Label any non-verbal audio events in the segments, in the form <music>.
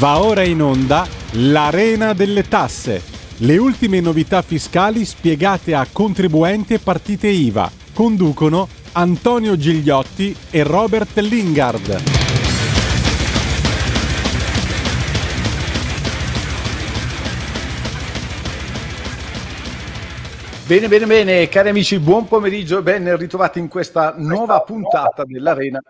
Va ora in onda l'Arena delle Tasse. Le ultime novità fiscali spiegate a contribuenti e partite IVA. Conducono Antonio Gigliotti e Robert Lingard. Bene, bene, bene, cari amici, buon pomeriggio e ben ritrovati in questa nuova puntata dell'Arena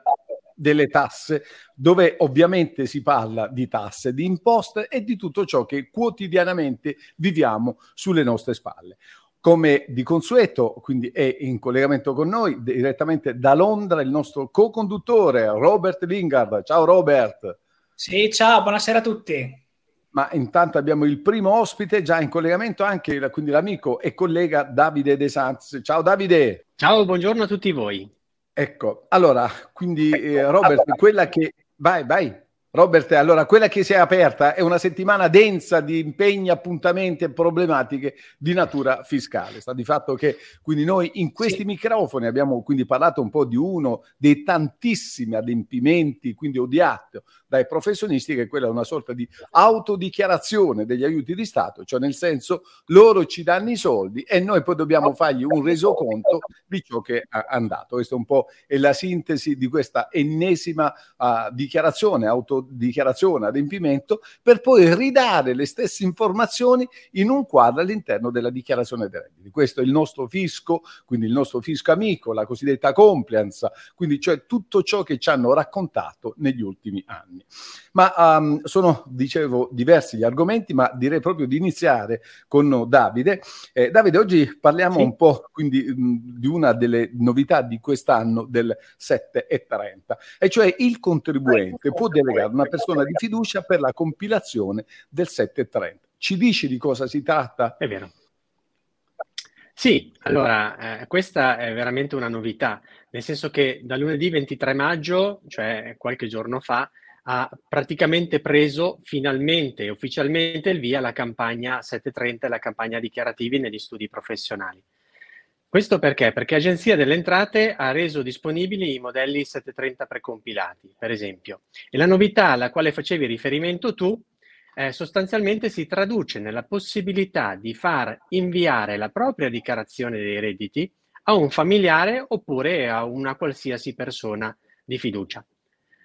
delle tasse, dove ovviamente si parla di tasse, di imposte e di tutto ciò che quotidianamente viviamo sulle nostre spalle. Come di consueto, quindi è in collegamento con noi direttamente da Londra il nostro co-conduttore Robert Lingard. Ciao Robert. Sì, ciao, buonasera a tutti. Ma intanto abbiamo il primo ospite già in collegamento, anche quindi l'amico e collega Davide De Sanz. Ciao Davide. Ciao, buongiorno a tutti voi. Ecco, allora, quindi eh, Robert, quella che... Vai, vai. Robert, allora quella che si è aperta è una settimana densa di impegni, appuntamenti e problematiche di natura fiscale. Sta di fatto che quindi noi in questi sì. microfoni abbiamo quindi parlato un po' di uno dei tantissimi adempimenti, quindi odiato dai professionisti, che quella è una sorta di autodichiarazione degli aiuti di Stato, cioè nel senso loro ci danno i soldi e noi poi dobbiamo fargli un resoconto di ciò che è andato. Questa un po' è la sintesi di questa ennesima uh, dichiarazione, autodichiarazione, adempimento, per poi ridare le stesse informazioni in un quadro all'interno della dichiarazione dei redditi. Questo è il nostro fisco, quindi il nostro fisco amico, la cosiddetta compliance, quindi cioè tutto ciò che ci hanno raccontato negli ultimi anni anni. Ma um, sono, dicevo, diversi gli argomenti, ma direi proprio di iniziare con Davide. Eh, Davide, oggi parliamo sì. un po' quindi mh, di una delle novità di quest'anno del 7,30, e cioè il contribuente può delegare una persona di fiducia per la compilazione del 7,30. Ci dici di cosa si tratta? È vero. Sì, allora, eh, questa è veramente una novità, nel senso che da lunedì 23 maggio, cioè qualche giorno fa, ha praticamente preso finalmente ufficialmente il via la campagna 730 e la campagna dichiarativi negli studi professionali. Questo perché? Perché Agenzia delle Entrate ha reso disponibili i modelli 730 precompilati, per esempio. E la novità alla quale facevi riferimento tu eh, sostanzialmente si traduce nella possibilità di far inviare la propria dichiarazione dei redditi a un familiare oppure a una qualsiasi persona di fiducia.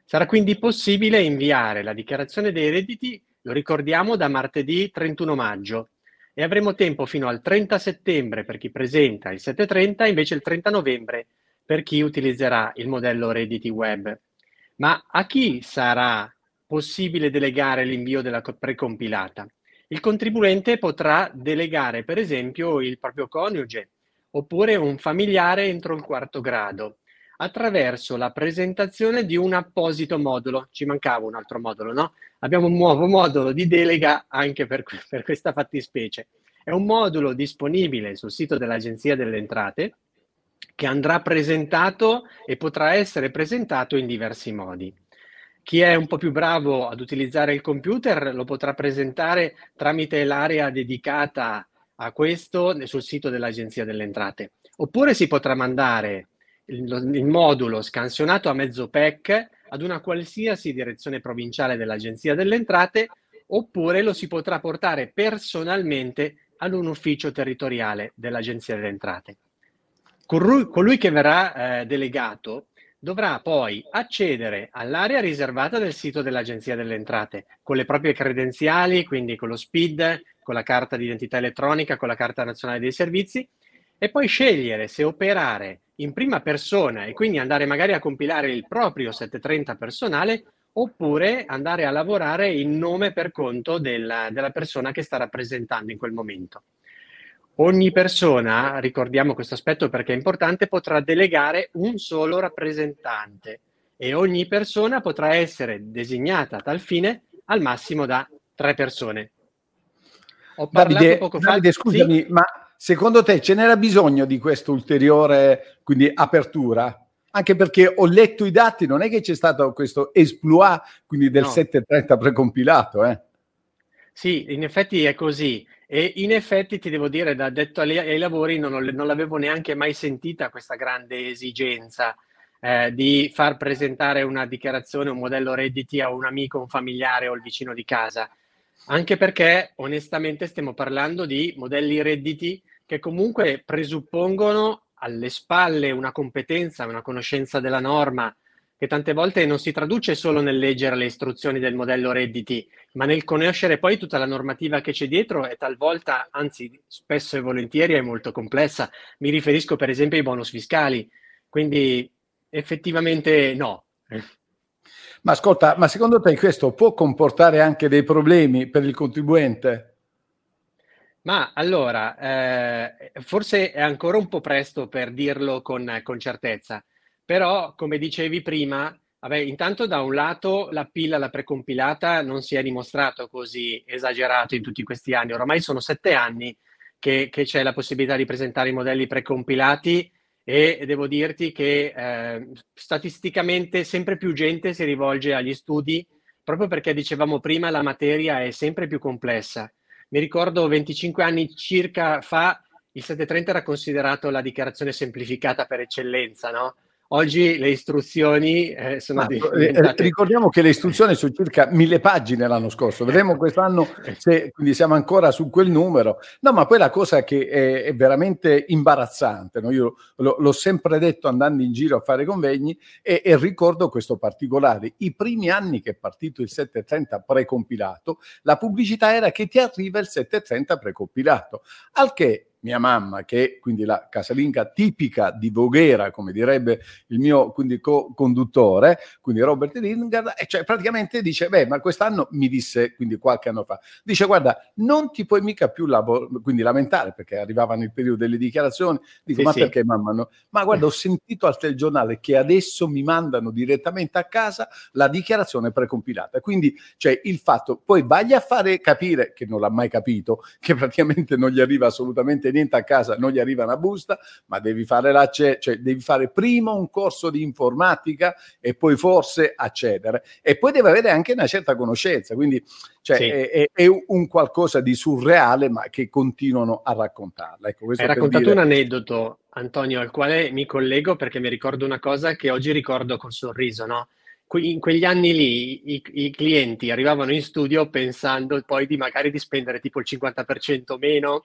Sarà quindi possibile inviare la dichiarazione dei redditi, lo ricordiamo, da martedì 31 maggio e avremo tempo fino al 30 settembre per chi presenta il 730, invece il 30 novembre per chi utilizzerà il modello redditi web. Ma a chi sarà possibile delegare l'invio della precompilata? Il contribuente potrà delegare per esempio il proprio coniuge oppure un familiare entro il quarto grado attraverso la presentazione di un apposito modulo. Ci mancava un altro modulo, no? Abbiamo un nuovo modulo di delega anche per, per questa fattispecie. È un modulo disponibile sul sito dell'Agenzia delle Entrate che andrà presentato e potrà essere presentato in diversi modi. Chi è un po' più bravo ad utilizzare il computer lo potrà presentare tramite l'area dedicata a questo sul sito dell'Agenzia delle Entrate. Oppure si potrà mandare il, il modulo scansionato a mezzo PEC ad una qualsiasi direzione provinciale dell'Agenzia delle Entrate oppure lo si potrà portare personalmente ad un ufficio territoriale dell'Agenzia delle Entrate. Colui, colui che verrà eh, delegato dovrà poi accedere all'area riservata del sito dell'Agenzia delle Entrate con le proprie credenziali, quindi con lo SPID, con la carta d'identità elettronica, con la carta nazionale dei servizi e poi scegliere se operare in prima persona e quindi andare magari a compilare il proprio 730 personale oppure andare a lavorare in nome per conto della, della persona che sta rappresentando in quel momento. Ogni persona, ricordiamo questo aspetto perché è importante, potrà delegare un solo rappresentante e ogni persona potrà essere designata a tal fine al massimo da tre persone. Ho parlato Davide, poco fa. Davide, scusami, sì? ma Secondo te ce n'era bisogno di questa ulteriore quindi, apertura? Anche perché ho letto i dati, non è che c'è stato questo esploit quindi del no. 730 precompilato. Eh? Sì, in effetti è così. E in effetti ti devo dire, da detto ai, ai lavori, non, non l'avevo neanche mai sentita questa grande esigenza. eh, di far presentare una dichiarazione, un modello redditi a un amico, un familiare o il vicino di casa. Anche perché onestamente stiamo parlando di modelli redditi che comunque presuppongono alle spalle una competenza, una conoscenza della norma, che tante volte non si traduce solo nel leggere le istruzioni del modello redditi, ma nel conoscere poi tutta la normativa che c'è dietro e talvolta, anzi spesso e volentieri, è molto complessa. Mi riferisco per esempio ai bonus fiscali. Quindi effettivamente no. Ma ascolta, ma secondo te questo può comportare anche dei problemi per il contribuente? Ma allora, eh, forse è ancora un po' presto per dirlo con, con certezza, però come dicevi prima, vabbè, intanto da un lato la pilla, la precompilata non si è dimostrato così esagerato in tutti questi anni, ormai sono sette anni che, che c'è la possibilità di presentare i modelli precompilati e devo dirti che eh, statisticamente sempre più gente si rivolge agli studi proprio perché dicevamo prima la materia è sempre più complessa mi ricordo 25 anni circa fa il 730 era considerato la dichiarazione semplificata per eccellenza, no? Oggi le istruzioni eh, sono Ma, eh, diventate... Ricordiamo che le istruzioni sono circa mille pagine l'anno scorso, vedremo quest'anno se quindi siamo ancora su quel numero. No, ma poi la cosa che è, è veramente imbarazzante, no? io lo, l'ho sempre detto andando in giro a fare convegni e, e, ricordo questo particolare. I primi anni che è partito il 730 precompilato, la pubblicità era che ti arriva il 730 precompilato, al che mia mamma, che quindi la casalinga tipica di Voghera, come direbbe il mio quindi, co-conduttore, quindi Robert Lingard, e cioè praticamente dice, beh, ma quest'anno mi disse, quindi qualche anno fa, dice, guarda, non ti puoi mica più labo- quindi lamentare, perché arrivavano il periodo delle dichiarazioni, dico, sì, ma sì. perché mamma no? Ma guarda, ho sentito al telegiornale che adesso mi mandano direttamente a casa la dichiarazione precompilata, quindi cioè il fatto, poi vai a fare capire, che non l'ha mai capito, che praticamente non gli arriva assolutamente niente a casa, non gli arriva una busta, ma devi fare, la, cioè devi fare prima un corso di informatica e poi forse accedere. E poi deve avere anche una certa conoscenza, quindi cioè, sì. è, è, un qualcosa di surreale, ma che continuano a raccontarla. Ecco, Hai raccontato dire... un aneddoto, Antonio, al quale mi collego perché mi ricordo una cosa che oggi ricordo col sorriso, no? in quegli anni lì i, i, clienti arrivavano in studio pensando poi di magari di spendere tipo il 50% meno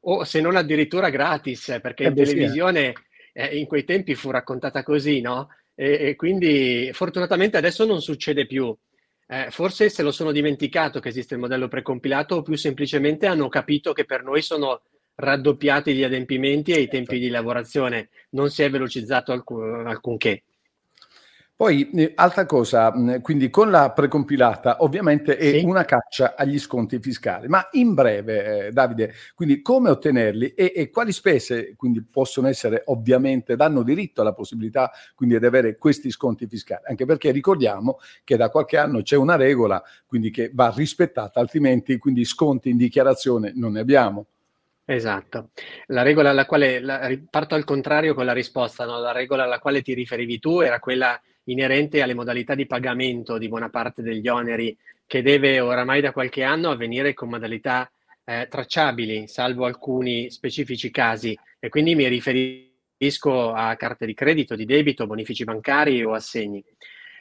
o se non addirittura gratis, perché eh in beh, televisione eh, in quei tempi fu raccontata così, no? E, e quindi fortunatamente adesso non succede più. Eh, forse se lo sono dimenticato che esiste il modello precompilato o più semplicemente hanno capito che per noi sono raddoppiati gli adempimenti e i tempi certo. di lavorazione, non si è velocizzato alcun, alcunché. Poi, eh, altra cosa, quindi con la precompilata ovviamente è sì. una caccia agli sconti fiscali, ma in breve, eh, Davide, quindi come ottenerli e, e, quali spese quindi possono essere ovviamente, danno diritto alla possibilità quindi di avere questi sconti fiscali, anche perché ricordiamo che da qualche anno c'è una regola quindi che va rispettata, altrimenti quindi sconti in dichiarazione non ne abbiamo. Esatto. La regola alla quale, la, parto al contrario con la risposta, no? la regola alla quale ti riferivi tu era quella inerente alle modalità di pagamento di buona parte degli oneri che deve oramai da qualche anno avvenire con modalità eh, tracciabili, salvo alcuni specifici casi. E quindi mi riferisco a carte di credito, di debito, bonifici bancari o assegni.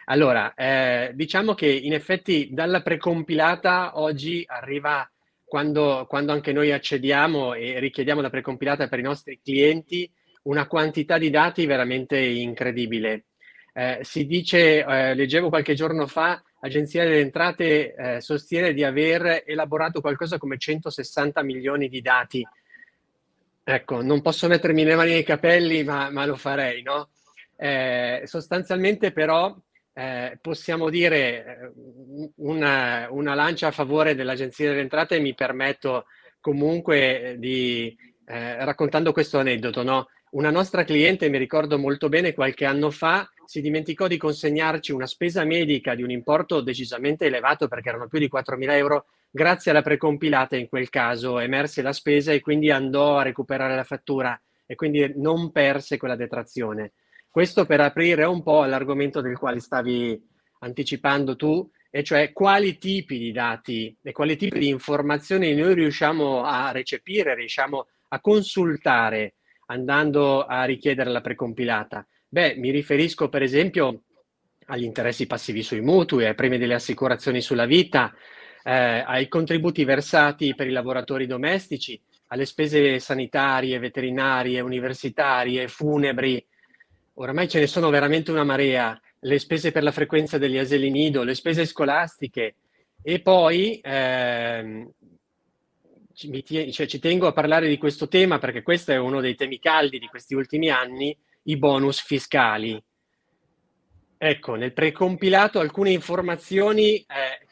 Allora, eh, diciamo che in effetti dalla precompilata oggi arriva quando, quando anche noi accediamo e richiediamo la precompilata per i nostri clienti una quantità di dati veramente incredibile. Eh, si dice, eh, leggevo qualche giorno fa, l'Agenzia delle Entrate eh, sostiene di aver elaborato qualcosa come 160 milioni di dati. Ecco, non posso mettermi le mani nei capelli, ma, ma lo farei, no? Eh, sostanzialmente però eh, possiamo dire eh, una, una, lancia a favore dell'Agenzia delle Entrate mi permetto comunque di, raccontando questo aneddoto, no? Una nostra cliente, mi ricordo molto bene, qualche anno fa si dimenticò di consegnarci una spesa medica di un importo decisamente elevato perché erano più di 4.000 euro. Grazie alla precompilata in quel caso emerse la spesa e quindi andò a recuperare la fattura e quindi non perse quella detrazione. Questo per aprire un po' all'argomento del quale stavi anticipando tu, e cioè quali tipi di dati e quali tipi di informazioni noi riusciamo a recepire, riusciamo a consultare andando a richiedere la precompilata Beh, mi riferisco per esempio agli interessi passivi sui mutui, ai premi delle assicurazioni sulla vita, eh, ai contributi versati per i lavoratori domestici, alle spese sanitarie, veterinarie, universitarie, funebri. Oramai ce ne sono veramente una marea, le spese per la frequenza degli asili nido, le spese scolastiche e poi ehm, ci, cioè, ci tengo a parlare di questo tema perché questo è uno dei temi caldi di questi ultimi anni, i bonus fiscali. Ecco, nel precompilato alcune informazioni eh,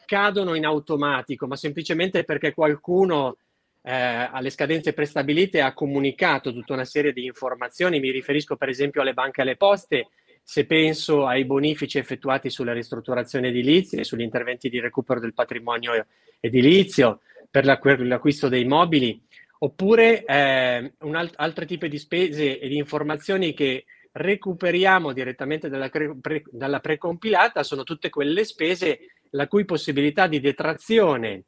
cadono in automatico, ma semplicemente perché qualcuno eh, alle scadenze prestabilite ha comunicato tutta una serie di informazioni. Mi riferisco per esempio alle banche e alle poste, se penso ai bonifici effettuati sulla ristrutturazione edilizia e sugli interventi di recupero del patrimonio edilizio, per l'acquisto dei mobili, oppure eh, alt- altro tipo di spese e di informazioni che recuperiamo direttamente dalla, pre- dalla precompilata sono tutte quelle spese la cui possibilità di detrazione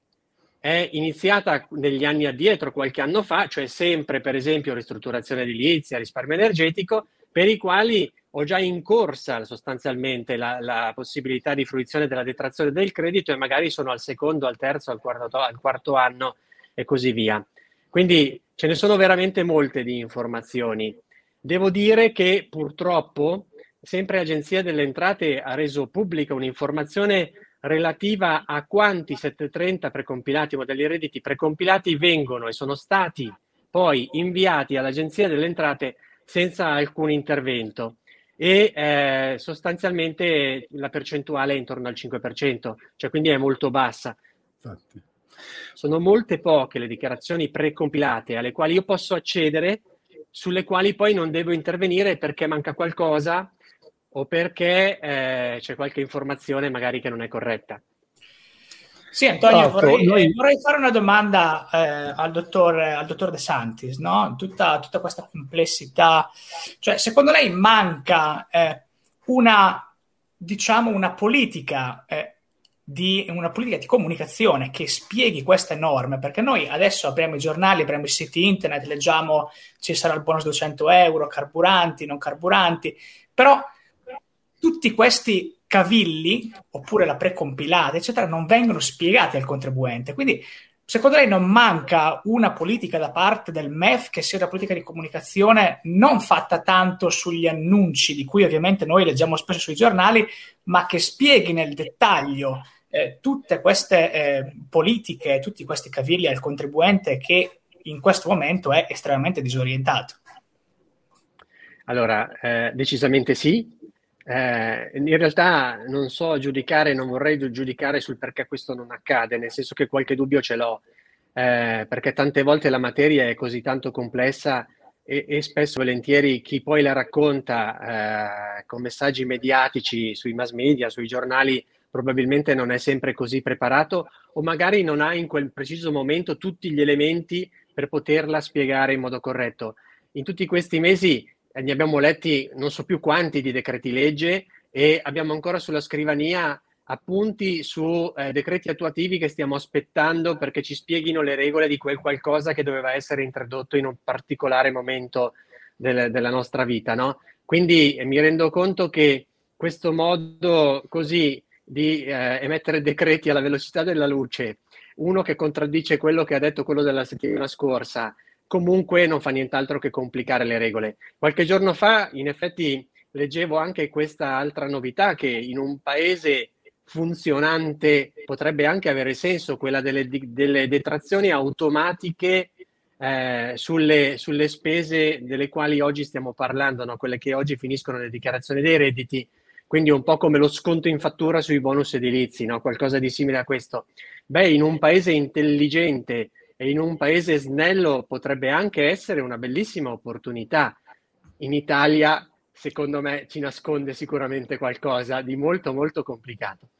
è iniziata negli anni addietro, qualche anno fa, cioè sempre per esempio ristrutturazione edilizia, risparmio energetico, per i quali ho già in corsa sostanzialmente la, la, possibilità di fruizione della detrazione del credito e magari sono al secondo, al terzo, al quarto, al quarto anno e così via. Quindi ce ne sono veramente molte di informazioni. Devo dire che purtroppo sempre l'Agenzia delle Entrate ha reso pubblica un'informazione relativa a quanti 730 precompilati, modelli redditi precompilati vengono e sono stati poi inviati all'Agenzia delle Entrate senza alcun intervento e eh, sostanzialmente la percentuale è intorno al 5%, cioè quindi è molto bassa. Infatti. Sono molte poche le dichiarazioni precompilate alle quali io posso accedere, sulle quali poi non devo intervenire perché manca qualcosa o perché eh, c'è qualche informazione magari che non è corretta. Sì, Antonio, oh, vorrei, noi... vorrei, fare una domanda eh, al, dottor, al, dottor, De Santis, no? tutta, tutta, questa complessità, cioè secondo lei manca eh, una, diciamo, una politica eh, di una politica di comunicazione che spieghi queste norme, perché noi adesso apriamo i giornali, apriamo i siti internet, leggiamo ci sarà il bonus 200 euro, carburanti, non carburanti, però tutti questi cavilli, oppure la precompilata, eccetera, non vengono spiegati al contribuente. Quindi, secondo lei non manca una politica da parte del MEF che sia una politica di comunicazione non fatta tanto sugli annunci, di cui ovviamente noi leggiamo spesso sui giornali, ma che spieghi nel dettaglio eh, tutte queste eh, politiche, tutti questi cavilli al contribuente che in questo momento è estremamente disorientato? Allora, eh, decisamente sì, eh, in realtà non so giudicare, non vorrei giudicare sul perché questo non accade, nel senso che qualche dubbio ce l'ho, eh, perché tante volte la materia è così tanto complessa e, e spesso volentieri chi poi la racconta con messaggi mediatici sui mass media, sui giornali, probabilmente non è sempre così preparato o magari non ha in quel preciso momento tutti gli elementi per poterla spiegare in modo corretto. In tutti questi mesi eh, ne abbiamo letti non so più quanti di decreti legge e abbiamo ancora sulla scrivania appunti su eh, decreti attuativi che stiamo aspettando perché ci spieghino le regole di quel qualcosa che doveva essere introdotto in un particolare momento del, della nostra vita. No? Quindi eh, mi rendo conto che questo modo così di eh, emettere decreti alla velocità della luce, uno che contraddice quello che ha detto quello della settimana scorsa, comunque non fa nient'altro che complicare le regole. Qualche giorno fa, in effetti, leggevo anche questa altra novità che in un paese funzionante potrebbe anche avere senso, quella delle, delle detrazioni automatiche eh, sulle, sulle, spese delle quali oggi stiamo parlando, no? quelle che oggi finiscono le dichiarazioni dei redditi, quindi un po' come lo sconto in fattura sui bonus edilizi, no? qualcosa di simile a questo. Beh, in un paese intelligente e in un paese snello potrebbe anche essere una bellissima opportunità. In Italia, secondo me, ci nasconde sicuramente qualcosa di molto molto complicato.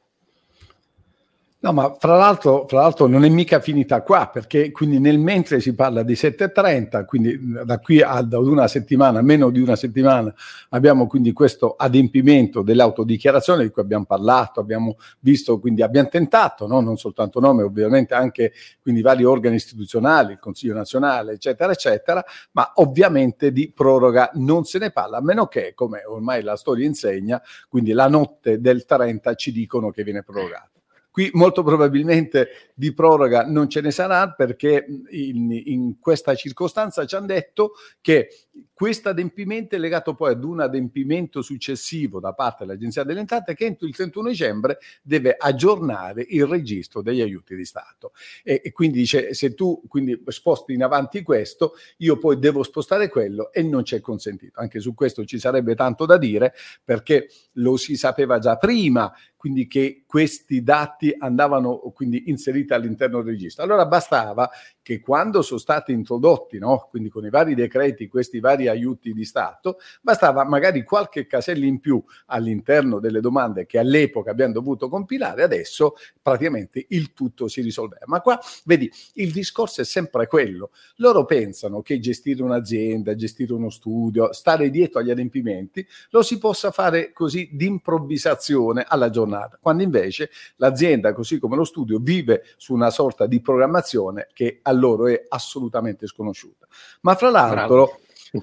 No, ma fra l'altro, fra l'altro, non è mica finita qua, perché quindi nel mentre si parla di 7.30, quindi da qui ad una settimana, meno di una settimana, abbiamo quindi questo adempimento dell'autodichiarazione di cui abbiamo parlato, abbiamo visto, quindi abbiamo tentato, no? non soltanto nome, ovviamente anche quindi vari organi istituzionali, il Consiglio nazionale, eccetera, eccetera, ma ovviamente di proroga non se ne parla, a meno che, come ormai la storia insegna, quindi la notte del 30 ci dicono che viene prorogata. Qui molto probabilmente di proroga non ce ne sarà perché in, in questa circostanza ci hanno detto che questo adempimento è legato poi ad un adempimento successivo da parte dell'Agenzia delle Entrate che entro il 31 dicembre deve aggiornare il registro degli aiuti di Stato. E, e quindi dice, se tu quindi sposti in avanti questo, io poi devo spostare quello e non c'è consentito. Anche su questo ci sarebbe tanto da dire perché lo si sapeva già prima, quindi che questi dati andavano quindi inseriti all'interno del registro. Allora bastava che quando sono stati introdotti, no? quindi con i vari decreti, questi vari aiuti di Stato, bastava magari qualche casello in più all'interno delle domande che all'epoca abbiamo dovuto compilare, adesso praticamente il tutto si risolveva. Ma qua, vedi, il discorso è sempre quello. Loro pensano che gestire un'azienda, gestire uno studio, stare dietro agli adempimenti, lo si possa fare così d'improvvisazione alla giornata, quando invece l'azienda, così come lo studio, vive su una sorta di programmazione che allora loro è assolutamente sconosciuta. Ma fra l'altro, Bravo.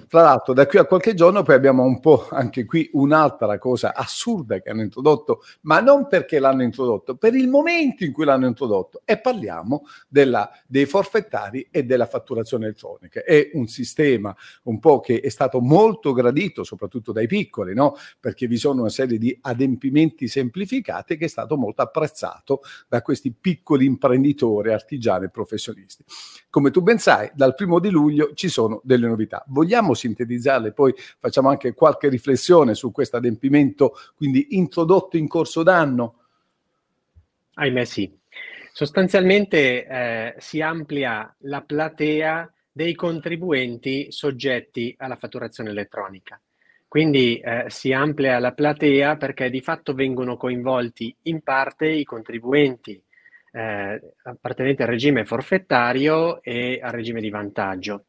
Fra l'altro, da qui a qualche giorno poi abbiamo un po' anche qui un'altra cosa assurda che hanno introdotto, ma non perché l'hanno introdotto, per il momento in cui l'hanno introdotto. E parliamo della, dei forfettari e della fatturazione elettronica. È un sistema un po' che è stato molto gradito, soprattutto dai piccoli, no? perché vi sono una serie di adempimenti semplificati che è stato molto apprezzato da questi piccoli imprenditori, artigiani e professionisti. Come tu ben sai, dal primo di luglio ci sono delle novità. Vogliamo vogliamo sintetizzarle, poi facciamo anche qualche riflessione su questo adempimento, quindi introdotto in corso d'anno? Ahimè sì. Sostanzialmente eh, si amplia la platea dei contribuenti soggetti alla fatturazione elettronica. Quindi eh, si amplia la platea perché di fatto vengono coinvolti in parte i contribuenti eh, appartenenti al regime forfettario e al regime di vantaggio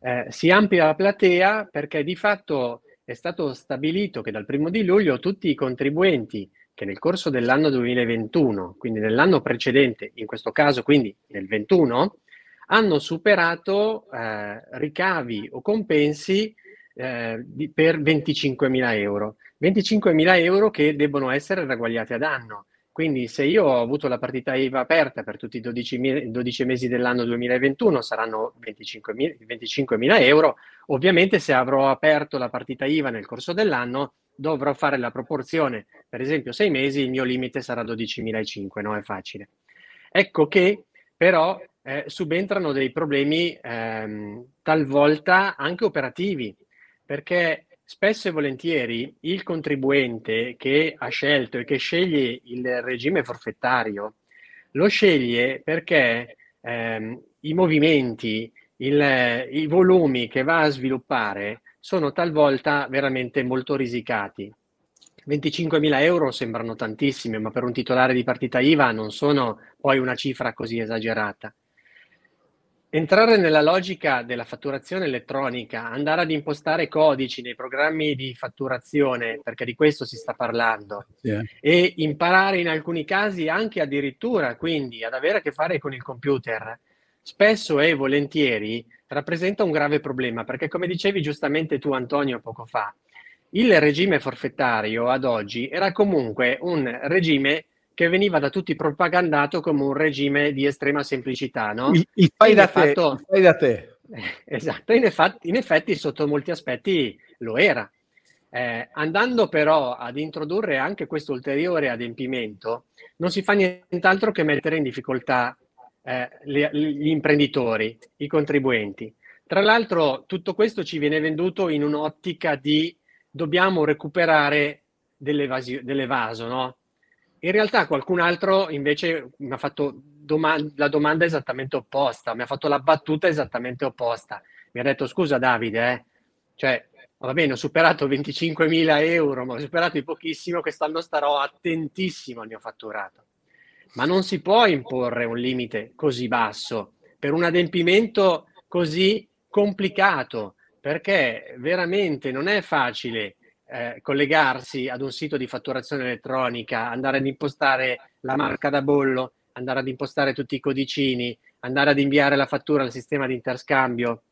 eh, si amplia la platea perché di fatto è stato stabilito che dal primo di luglio tutti i contribuenti che nel corso dell'anno 2021, quindi nell'anno precedente, in questo caso quindi nel 21, hanno superato eh, ricavi o compensi eh, di, per 25.000 euro. 25.000 euro che debbono essere ragguagliati ad anno. Quindi se io ho avuto la partita IVA aperta per tutti i 12, 12 mesi dell'anno 2021 saranno 25.000, 25.000 euro, ovviamente se avrò aperto la partita IVA nel corso dell'anno dovrò fare la proporzione, per esempio 6 mesi il mio limite sarà 12.500, no? È facile. Ecco che però eh, subentrano dei problemi ehm, talvolta anche operativi, perché Spesso e volentieri il contribuente che ha scelto e che sceglie il regime forfettario lo sceglie perché ehm, i movimenti, il, i volumi che va a sviluppare sono talvolta veramente molto risicati. 25.000 euro sembrano tantissime, ma per un titolare di partita IVA non sono poi una cifra così esagerata. Entrare nella logica della fatturazione elettronica, andare ad impostare codici nei programmi di fatturazione, perché di questo si sta parlando, yeah. e imparare in alcuni casi anche addirittura quindi ad avere a che fare con il computer, spesso e volentieri rappresenta un grave problema, perché come dicevi giustamente tu Antonio poco fa, il regime forfettario ad oggi era comunque un regime che veniva da tutti propagandato come un regime di estrema semplicità, no? Il, il fai, da te, fatto... il fai da te. <laughs> Esatto, in effetti, in effetti sotto molti aspetti lo era. Eh, andando però ad introdurre anche questo ulteriore adempimento, non si fa nient'altro che mettere in difficoltà eh, le, gli imprenditori, i contribuenti. Tra l'altro tutto questo ci viene venduto in un'ottica di dobbiamo recuperare dell'evaso, no? In realtà qualcun altro invece mi ha fatto doma- la domanda esattamente opposta, mi ha fatto la battuta esattamente opposta. Mi ha detto scusa Davide, eh? cioè va bene, ho superato 25.000 euro, ma ho superato di pochissimo, quest'anno starò attentissimo al mio fatturato. ma non si può imporre un limite così basso per un adempimento così complicato, perché veramente non è facile eh, collegarsi ad un sito di fatturazione elettronica, andare ad impostare la marca da bollo, andare ad impostare tutti i codicini, andare ad inviare la fattura al sistema di interscambio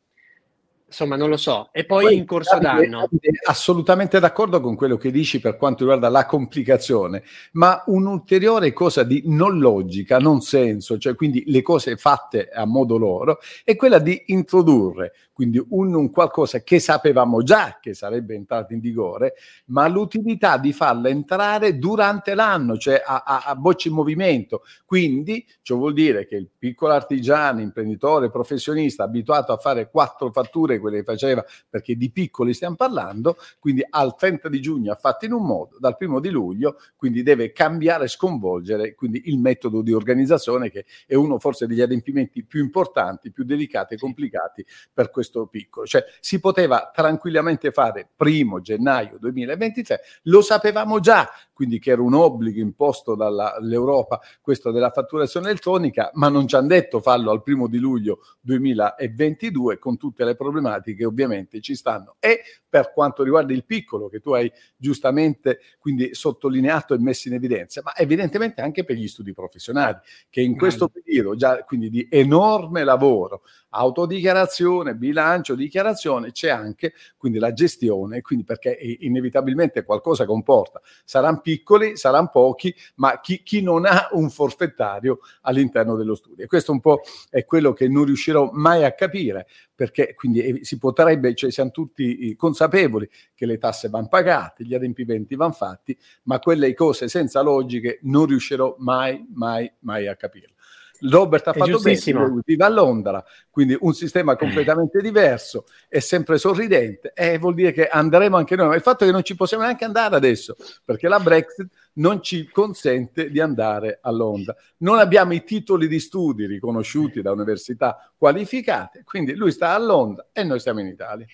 insomma, non lo so. E poi, poi in corso Davide, d'anno. Assolutamente d'accordo con quello che dici per quanto riguarda la complicazione, ma un'ulteriore cosa di non logica, non senso, cioè quindi le cose fatte a modo loro, è quella di introdurre quindi un, un, qualcosa che sapevamo già che sarebbe entrato in vigore, ma l'utilità di farla entrare durante l'anno, cioè a, a, a bocce in movimento. Quindi ciò vuol dire che il piccolo artigiano, imprenditore, professionista abituato a fare quattro fatture, quelle che faceva perché di piccoli stiamo parlando, quindi al 30 di giugno ha fatto in un modo, dal primo di luglio, quindi deve cambiare, sconvolgere quindi il metodo di organizzazione che è uno forse degli adempimenti più importanti, più delicati e complicati per questo questo piccolo, cioè si poteva tranquillamente fare primo gennaio 2023, lo sapevamo già, quindi che era un obbligo imposto dall'Europa questo della fatturazione elettronica, ma non ci hanno detto farlo al primo di luglio 2022 con tutte le problematiche che ovviamente ci stanno. E per quanto riguarda il piccolo che tu hai giustamente quindi sottolineato e messo in evidenza, ma evidentemente anche per gli studi professionali che in questo periodo già quindi di enorme lavoro, autodichiarazione, bilancio, dichiarazione, c'è anche quindi la gestione, quindi perché inevitabilmente qualcosa comporta. Saranno piccoli, saranno pochi, ma chi, chi non ha un forfettario all'interno dello studio. E questo un po' è quello che non riuscirò mai a capire, perché quindi eh, si potrebbe, cioè siamo tutti consapevoli che le tasse vanno pagate, gli adempimenti vanno fatti, ma quelle cose senza logiche non riuscirò mai, mai, mai a capirle. Robert ha è fatto bene, vive a Londra, quindi un sistema completamente diverso, è sempre sorridente e vuol dire che andremo anche noi, ma il fatto è che non ci possiamo neanche andare adesso, perché la Brexit non ci consente di andare a Londra. Non abbiamo i titoli di studi riconosciuti da università qualificate, quindi lui sta a Londra e noi stiamo in Italia.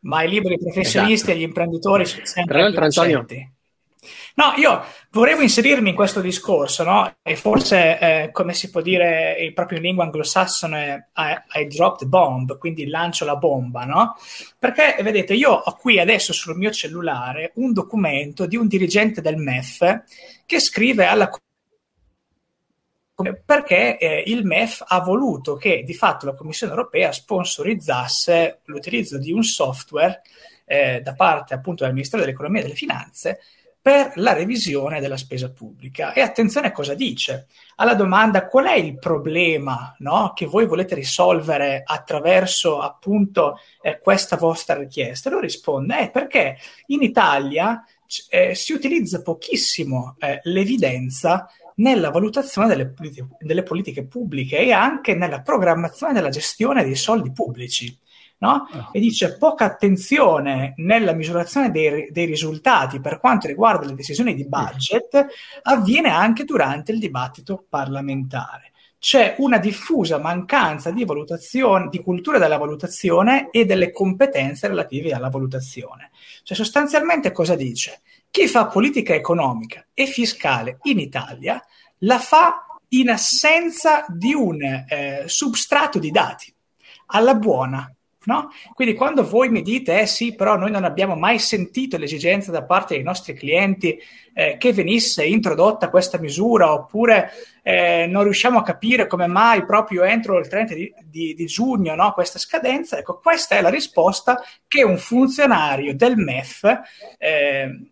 Ma i liberi professionisti esatto. e gli imprenditori sono sempre Tra l'altro, Antonio, No, io volevo inserirmi in questo discorso, no? E forse, eh, come si può dire proprio in lingua anglosassone, I, I dropped bomb, quindi lancio la bomba, no? Perché, vedete, io ho qui adesso sul mio cellulare un documento di un dirigente del MEF che scrive alla perché eh, il MEF ha voluto che di fatto la Commissione europea sponsorizzasse l'utilizzo di un software eh, da parte appunto del Ministero dell'Economia e delle Finanze per la revisione della spesa pubblica. E attenzione a cosa dice. Alla domanda qual è il problema no, che voi volete risolvere attraverso appunto eh, questa vostra richiesta, lui risponde eh, perché in Italia eh, si utilizza pochissimo eh, l'evidenza nella valutazione delle, delle politiche pubbliche e anche nella programmazione della gestione dei soldi pubblici no? Ah. E dice poca attenzione nella misurazione dei, dei, risultati per quanto riguarda le decisioni di budget avviene anche durante il dibattito parlamentare. C'è una diffusa mancanza di valutazione, di cultura della valutazione e delle competenze relative alla valutazione. Cioè, sostanzialmente cosa dice? Chi fa politica economica e fiscale in Italia la fa in assenza di un eh, substrato di dati alla buona No? Quindi quando voi mi dite, eh sì, però noi non abbiamo mai sentito l'esigenza da parte dei nostri clienti eh, che venisse introdotta questa misura, oppure eh, non riusciamo a capire come mai proprio entro il 30 di, di, di giugno no, questa scadenza, ecco, questa è la risposta che un funzionario del MEF eh,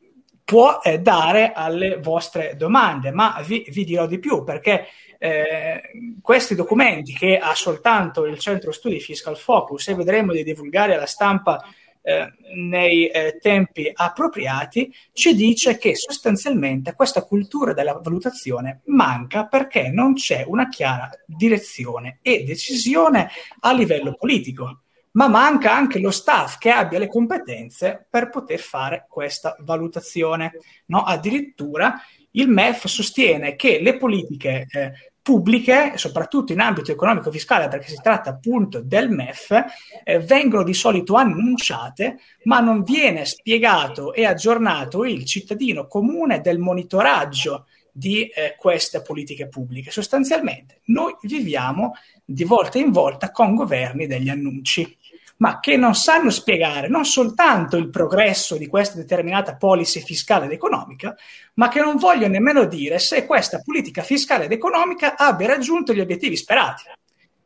può eh, dare alle vostre domande. Ma vi, vi dirò di più, perché eh, questi documenti che ha soltanto il centro studi Fiscal Focus e vedremo di divulgare alla stampa eh, nei eh, tempi appropriati, ci dice che sostanzialmente questa cultura della valutazione manca perché non c'è una chiara direzione e decisione a livello politico ma manca anche lo staff che abbia le competenze per poter fare questa valutazione. No? Addirittura il MEF sostiene che le politiche eh, pubbliche, soprattutto in ambito economico-fiscale, perché si tratta appunto del MEF, eh, vengono di solito annunciate, ma non viene spiegato e aggiornato il cittadino comune del monitoraggio di eh, queste politiche pubbliche. Sostanzialmente noi viviamo di volta in volta con governi degli annunci, ma che non sanno spiegare non soltanto il progresso di questa determinata policy fiscale ed economica, ma che non vogliono nemmeno dire se questa politica fiscale ed economica abbia raggiunto gli obiettivi sperati.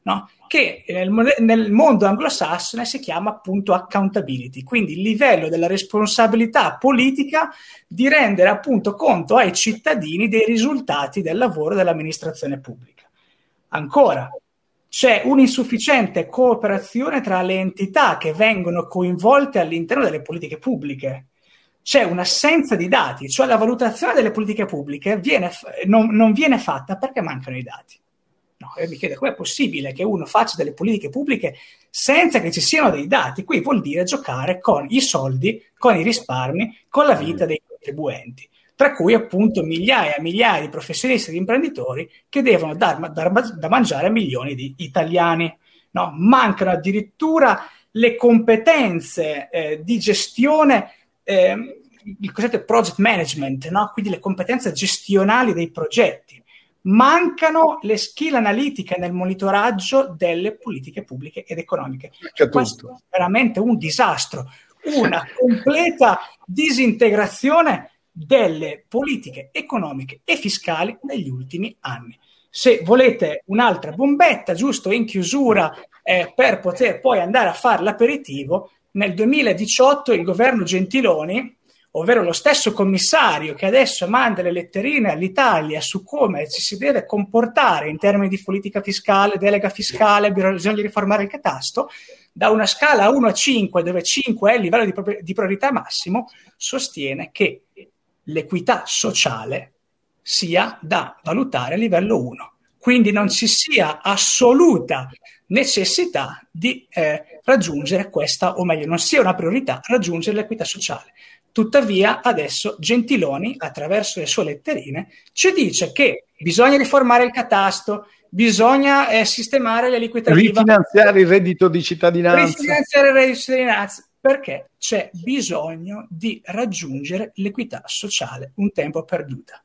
No? che nel, nel, mondo anglosassone si chiama appunto accountability, quindi il livello della responsabilità politica di rendere appunto conto ai cittadini dei risultati del lavoro dell'amministrazione pubblica. Ancora, c'è un'insufficiente cooperazione tra le entità che vengono coinvolte all'interno delle politiche pubbliche. C'è un'assenza di dati, cioè la valutazione delle politiche pubbliche viene, non, non viene fatta perché mancano i dati. No, e mi chiedo come è possibile che uno faccia delle politiche pubbliche senza che ci siano dei dati. Qui vuol dire giocare con i soldi, con i risparmi, con la vita dei contribuenti, tra cui appunto migliaia e migliaia di professionisti e di imprenditori che devono dar, dar da mangiare a milioni di italiani. No? Mancano addirittura le competenze eh, di gestione. Eh, il cosiddetto project management, no? quindi le competenze gestionali dei progetti mancano le skill analitiche nel monitoraggio delle politiche pubbliche ed economiche. C'è Questo tutto. è veramente un disastro, una <laughs> completa disintegrazione delle politiche economiche e fiscali negli ultimi anni. Se volete un'altra bombetta, giusto in chiusura, eh, per poter poi andare a fare l'aperitivo, nel 2018 il governo Gentiloni ovvero lo stesso commissario che adesso manda le letterine all'Italia su come ci si deve comportare in termini di politica fiscale, delega fiscale, bisogna riformare il catasto, da una scala 1 a 5, dove 5 è il livello di, di priorità massimo, sostiene che l'equità sociale sia da valutare a livello 1. Quindi non ci sia assoluta necessità di eh, raggiungere questa, o meglio, non sia una priorità raggiungere l'equità sociale. Tuttavia, adesso Gentiloni, attraverso le sue letterine, ci dice che bisogna riformare il catasto, bisogna eh, sistemare le liquidità. Rifinanziare il reddito di cittadinanza. Rifinanziare il reddito di cittadinanza perché c'è bisogno di raggiungere l'equità sociale, un tempo perduta.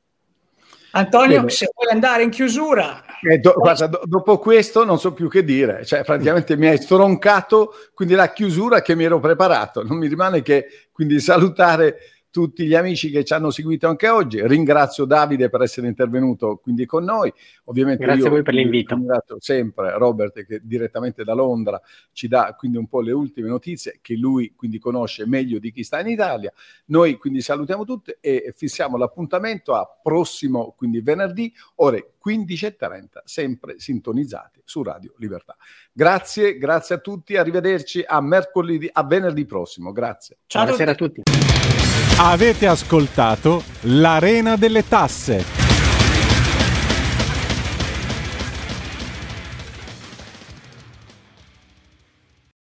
Antonio, Bene. se vuoi andare in chiusura. Eh, do, guarda, do, dopo questo non so più che dire, cioè praticamente mi hai stroncato, quindi la chiusura che mi ero preparato. Non mi rimane che quindi salutare tutti gli amici che ci hanno seguito anche oggi. Ringrazio Davide per essere intervenuto quindi con noi. Ovviamente Grazie a voi per l'invito. Ringrazio sempre Robert che direttamente da Londra ci dà quindi un po' le ultime notizie che lui quindi conosce meglio di chi sta in Italia. Noi quindi salutiamo tutti e fissiamo l'appuntamento a prossimo quindi venerdì ore 15.30 sempre sintonizzati su Radio Libertà. Grazie, grazie a tutti, arrivederci a mercoledì a venerdì prossimo. Grazie. Ciao Buonasera a tutti. Avete ascoltato l'Arena delle Tasse.